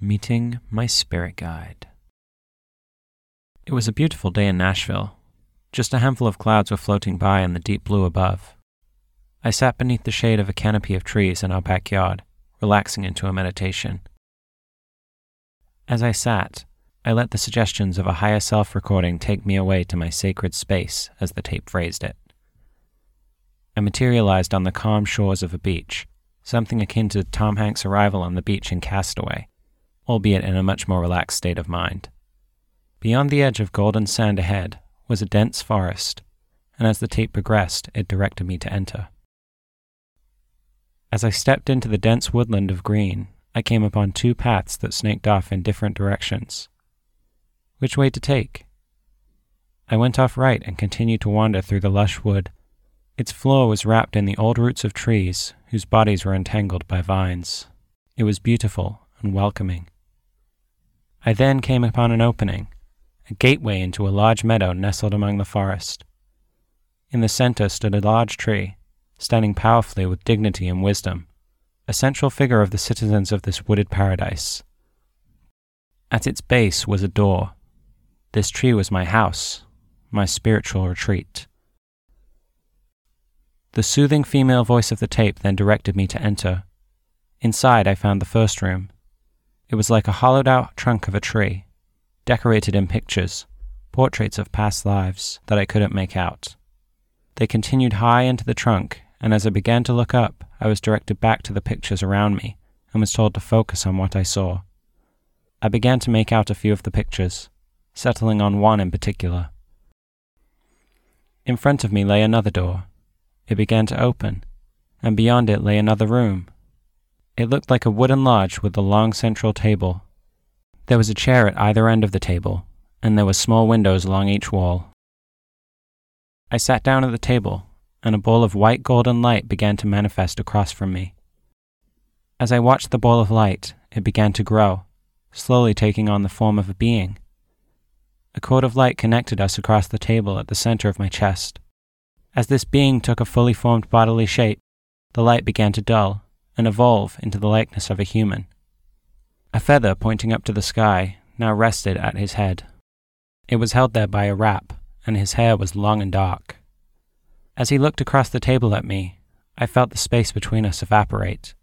Meeting My Spirit Guide. It was a beautiful day in Nashville. Just a handful of clouds were floating by in the deep blue above. I sat beneath the shade of a canopy of trees in our backyard, relaxing into a meditation. As I sat, I let the suggestions of a higher self recording take me away to my sacred space, as the tape phrased it. I materialized on the calm shores of a beach, something akin to Tom Hanks' arrival on the beach in Castaway, albeit in a much more relaxed state of mind. Beyond the edge of golden sand ahead was a dense forest, and as the tape progressed, it directed me to enter. As I stepped into the dense woodland of green, I came upon two paths that snaked off in different directions. Which way to take? I went off right and continued to wander through the lush wood. Its floor was wrapped in the old roots of trees whose bodies were entangled by vines. It was beautiful and welcoming. I then came upon an opening, a gateway into a large meadow nestled among the forest. In the center stood a large tree, standing powerfully with dignity and wisdom, a central figure of the citizens of this wooded paradise. At its base was a door. This tree was my house, my spiritual retreat. The soothing female voice of the tape then directed me to enter. Inside, I found the first room. It was like a hollowed out trunk of a tree, decorated in pictures, portraits of past lives that I couldn't make out. They continued high into the trunk and as I began to look up, I was directed back to the pictures around me and was told to focus on what I saw. I began to make out a few of the pictures, settling on one in particular. In front of me lay another door. It began to open, and beyond it lay another room. It looked like a wooden lodge with a long central table. There was a chair at either end of the table, and there were small windows along each wall. I sat down at the table and a ball of white golden light began to manifest across from me. As I watched the ball of light, it began to grow, slowly taking on the form of a being. A cord of light connected us across the table at the center of my chest. As this being took a fully formed bodily shape, the light began to dull and evolve into the likeness of a human. A feather pointing up to the sky now rested at his head. It was held there by a wrap, and his hair was long and dark. As he looked across the table at me, I felt the space between us evaporate.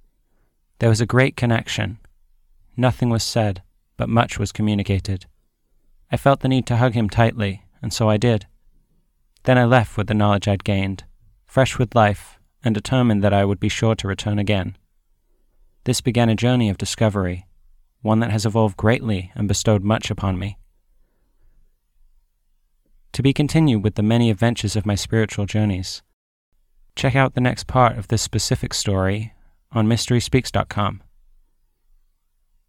There was a great connection. Nothing was said, but much was communicated. I felt the need to hug him tightly, and so I did. Then I left with the knowledge I'd gained, fresh with life, and determined that I would be sure to return again. This began a journey of discovery, one that has evolved greatly and bestowed much upon me. To be continued with the many adventures of my spiritual journeys. Check out the next part of this specific story on mysteryspeaks.com.